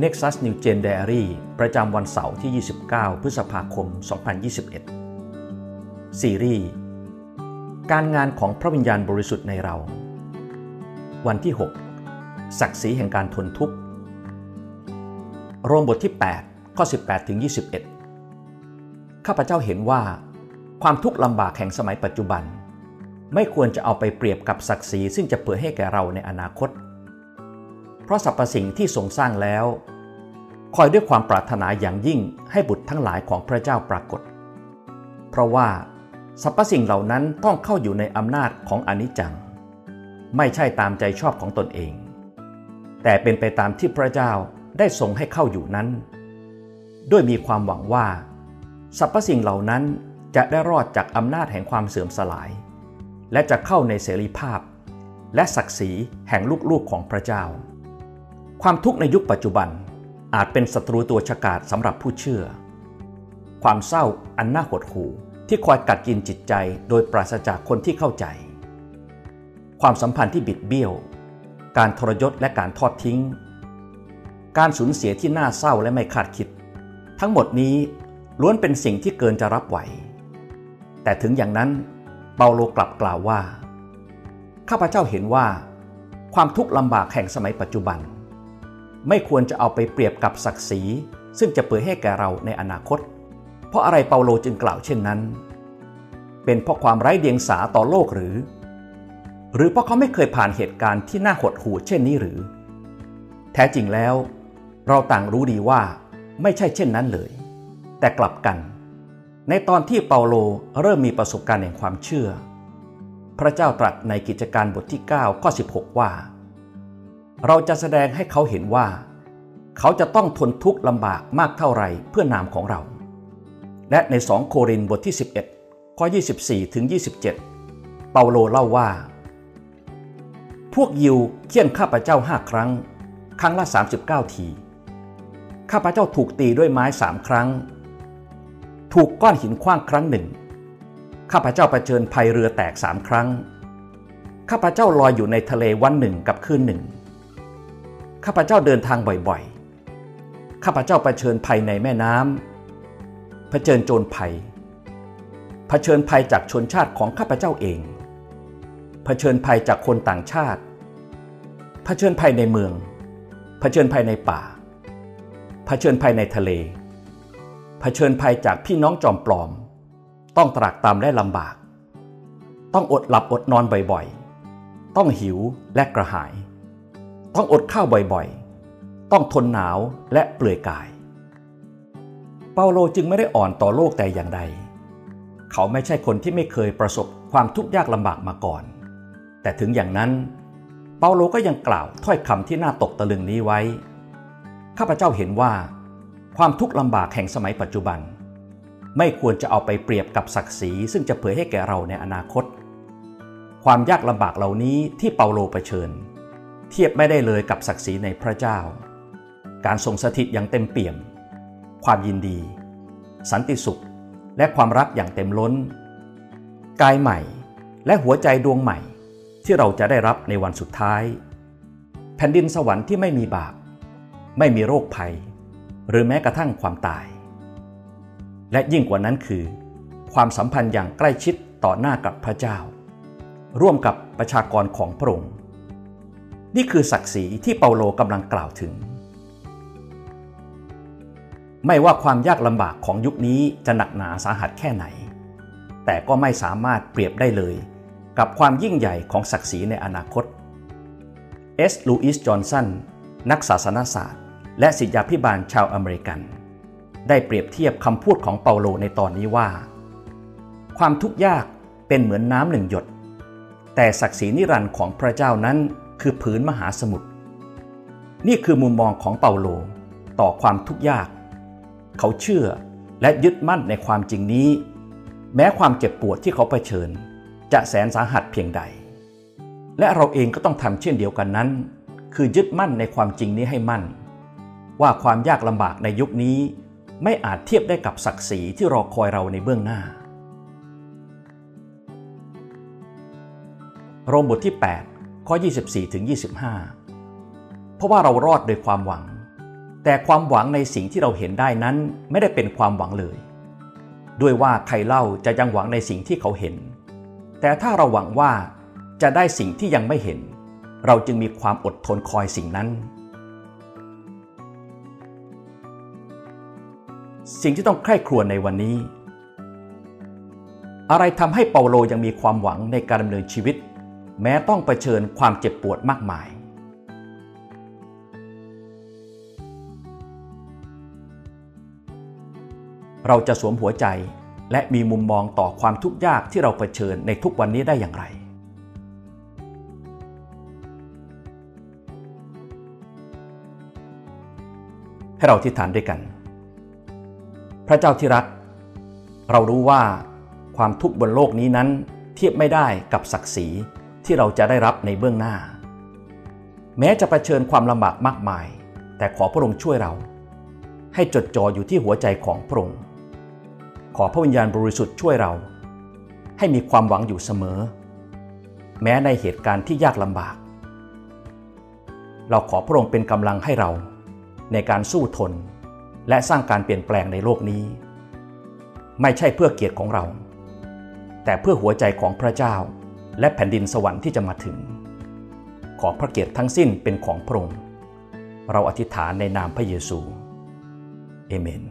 Nexus New Gen Diary ประจำวันเสาร์ที่ 29 พฤษภาคม 2021 ซีรีส์การงานของพระวิญญาณบริสุทธิ์ในเรา วันที่ 6 ศักดิ์ศรีแห่งการทนทุกข์ โรมบทที่ 8 ข้อ 18 ถึง 21 ข้าพเจ้าเห็นว่า ความทุกข์ลำบากแห่งสมัยปัจจุบัน ไม่ควรจะเอาไปเปรียบกับศักดิ์ศรีซึ่งจะเผื่อให้แก่เราในอนาคต เพราะสรรพสิ่งที่ทรงสร้างแล้ว คอยด้วยความปรารถนาอย่างยิ่งให้บุตรทั้งหลายของพระเจ้าปรากฏ เพราะว่าสรรพสิ่งเหล่านั้นต้องเข้าอยู่ในอำนาจของอนิจจัง ไม่ใช่ตามใจชอบของตนเอง แต่เป็นไปตามที่พระเจ้าได้ทรงให้เข้าอยู่นั้น ด้วยมีความหวังว่าสรรพสิ่งเหล่านั้นจะได้รอดจากอำนาจแห่งความเสื่อมสลาย และจะเข้าในเสรีภาพ และศักดิ์ศรีแห่งลูกๆของพระเจ้า ความทุกข์ในยุคปัจจุบันอาจเป็นศัตรูตัวฉกาจสำหรับผู้เชื่อ ความเศร้าอันน่าหดหู่ที่คอยกัดกินจิตใจโดยปราศจากคนที่เข้าใจ ความสัมพันธ์ที่บิดเบี้ยว การทรยศและการทอดทิ้ง การสูญเสียที่น่าเศร้าและไม่คาดคิด ทั้งหมดนี้ล้วนเป็นสิ่งที่เกินจะรับไหว แต่ถึงอย่างนั้นเปาโลกลับกล่าวว่า ข้าพเจ้าเห็นว่า ความทุกข์ลำบากแห่งสมัยปัจจุบัน ไม่ควรจะเอาไปเปรียบกับศักดิ์ศรีซึ่งจะเปิดให้แก่เราในอนาคต เพราะอะไรเปาโลจึงกล่าวเช่นนั้น เป็นเพราะความไร้เดียงสาต่อโลกหรือ หรือเพราะเขาไม่เคยผ่านเหตุการณ์ที่น่าหดหู่เช่นนี้หรือ แท้จริงแล้ว เราต่างรู้ดีว่าไม่ใช่เช่นนั้นเลย แต่กลับกัน ในตอนที่เปาโลเริ่มมีประสบการณ์แห่งความเชื่อ พระเจ้าตรัสในกิจการบทที่ 9 ข้อ 16 ว่า เราจะแสดงให้เขาเห็นว่า เขาจะต้องทนทุกข์ลำบากมากเท่าไรเพื่อนามของเรา และใน 2 โครินบทที่ 11 ข้อ 24 ถึง 27 เปาโลเล่าว่า พวกยิวเคี่ยนข้าพเจ้าห้าครั้ง ครั้งละ 39 ที ข้าพเจ้าถูกตีด้วยไม้สามครั้ง ถูกก้อนหินคว้างครั้งหนึ่ง ข้าพเจ้าเผชิญภัยเรือแตกสามครั้ง ข้าพเจ้าลอยอยู่ในทะเลวันหนึ่งกับคืนหนึ่ง ข้าพเจ้าเดินทางบ่อยๆ ข้าพเจ้าเผชิญภัยในแม่น้ำเผชิญโจรภัย เผชิญภัยจากชนชาติของข้าพเจ้าเอง เผชิญภัยจากคนต่างชาติ เผชิญภัยในเมือง เผชิญภัยในป่า เผชิญภัยในทะเล เผชิญภัยจากพี่น้องจอมปลอม ต้องตรากตามและลำบาก ต้องอดหลับอดนอนบ่อยๆ ต้องหิวและกระหาย ต้องอดข้าวบ่อยๆ ต้องทนหนาวและเปลือยกาย เปาโลจึงไม่ได้อ่อนต่อโลกแต่อย่างใด เขาไม่ใช่คนที่ไม่เคยประสบความทุกข์ยากลำบากมาก่อน แต่ถึงอย่างนั้น เปาโลก็ยังกล่าวถ้อยคำที่น่าตกตะลึงนี้ไว้ ข้าพเจ้าเห็นว่า ความทุกข์ลำบากแห่งสมัยปัจจุบัน ไม่ควรจะเอาไปเปรียบกับศักดิ์ศรีซึ่งจะเผยให้แก่เราในอนาคต ความยากลำบากเหล่านี้ที่เปาโลเผชิญเเทียบไม่ได้เลยกับศักดิ์ศรีในพระเจ้า การทรงสถิตอย่างเต็มเปี่ยม ความยินดี สันติสุข และความรักอย่างเต็มล้น กายใหม่และหัวใจดวงใหม่ที่เราจะได้รับในวันสุดท้าย แผ่นดินสวรรค์ที่ไม่มีบาป ไม่มีโรคภัย หรือแม้กระทั่งความตาย และยิ่งกว่านั้นคือ ความสัมพันธ์อย่างใกล้ชิดต่อหน้ากับพระเจ้า ร่วมกับประชากรของพระองค์ นี่คือศักดิ์ศรีที่เปาโลกำลังกล่าวถึง ไม่ว่าความยากลำบากของยุคนี้จะหนักหนาสาหัสแค่ไหน แต่ก็ไม่สามารถเปรียบได้เลย กับความยิ่งใหญ่ของศักดิ์ศรีในอนาคต เอสลูอิส จอห์นสัน นักศาสนศาสตร์ และศิษยาภิบาลชาวอเมริกัน ได้เปรียบเทียบคำพูดของเปาโลในตอนนี้ว่า ความทุกข์ยากเป็นเหมือนน้ำหนึ่งหยด แต่ศักดิ์ศรีนิรันดร์ของพระเจ้านั้น คือผืนมหาสมุทรนี่คือมุมมองของเปาโลต่อความทุกข์ยาก เขาเชื่อและยึดมั่นในความจริงนี้ แม้ความเจ็บปวดที่เขาเผชิญ จะแสนสาหัสเพียงใด และเราเองก็ต้องทำเช่นเดียวกันนั้น คือยึดมั่นในความจริงนี้ให้มั่น ว่าความยากลำบากในยุคนี้ ไม่อาจเทียบได้กับศักดิ์ศรีที่รอคอยเราในเบื้องหน้า โรมบทที่ 8 ข้อ 24ถึง25 เพราะว่าเรารอดโดยความหวัง แต่ความหวังในสิ่งที่เราเห็นได้นั้นไม่ได้เป็นความหวังเลย ด้วยว่าใครเล่าจะยังหวังในสิ่งที่เขาเห็น แต่ถ้าเราหวังว่าจะได้สิ่งที่ยังไม่เห็น เราจึงมีความอดทนคอยสิ่งนั้น สิ่งที่ต้องใคร่ครวญในวันนี้ อะไรทำให้เปาโลยังมีความหวังในการดำเนินชีวิต แม้ต้องเผชิญความเจ็บปวดมากมาย เราจะสวมหัวใจและมีมุมมองต่อความทุกข์ยากที่เราเผชิญในทุกวันนี้ได้อย่างไร ให้เราที่ฐานด้วยกัน พระเจ้าที่รัก เรารู้ว่าความทุกข์บนโลกนี้นั้นเทียบไม่ได้กับศักดิ์ศรี ที่เราจะได้รับในเบื้องหน้า แม้จะะเผชิญความลำบากมากมาย แต่ขอพระองค์ช่วยเรา ให้จดจ่ออยู่ที่หัวใจของพระองค์ขอพระวิญญาณบริสุทธิ์ช่วยเรา ให้มีความหวังอยู่เสมอ แม้ในเหตุการณ์ที่ยากลำบาก เราขอพระองค์เป็นกำลังให้เรา ในการสู้ทน และสร้างการเปลี่ยนแปลงในโลกนี้ ไม่ใช่เพื่อเกียรติของเรา แต่เพื่อหัวใจของพระเจ้า และแผ่นดินสวรรค์ที่จะมาถึง ขอพระเกียรติทั้งสิ้นเป็นของพระองค์ เราอธิษฐานในนามพระเยซู เอเมน